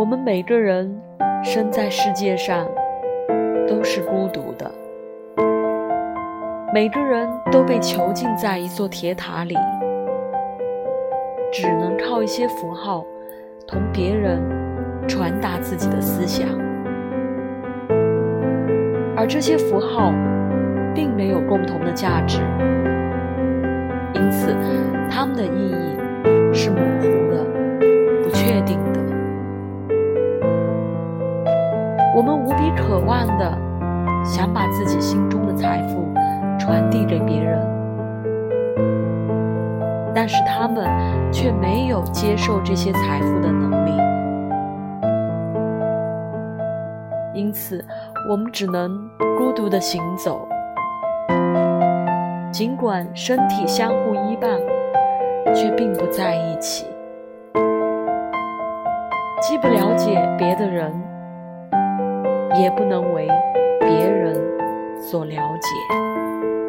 我们每个人生在世界上都是孤独的，每个人都被囚禁在一座铁塔里，只能靠一些符号同别人传达自己的思想，而这些符号并没有共同的价值，因此它们的意义是模糊我们无比渴望的想把自己心中的财富传递给别人，但是他们却没有接受这些财富的能力，因此我们只能孤独的行走。尽管身体相互依伴，却并不在一起，既不了解别的人。也不能为别人所了解。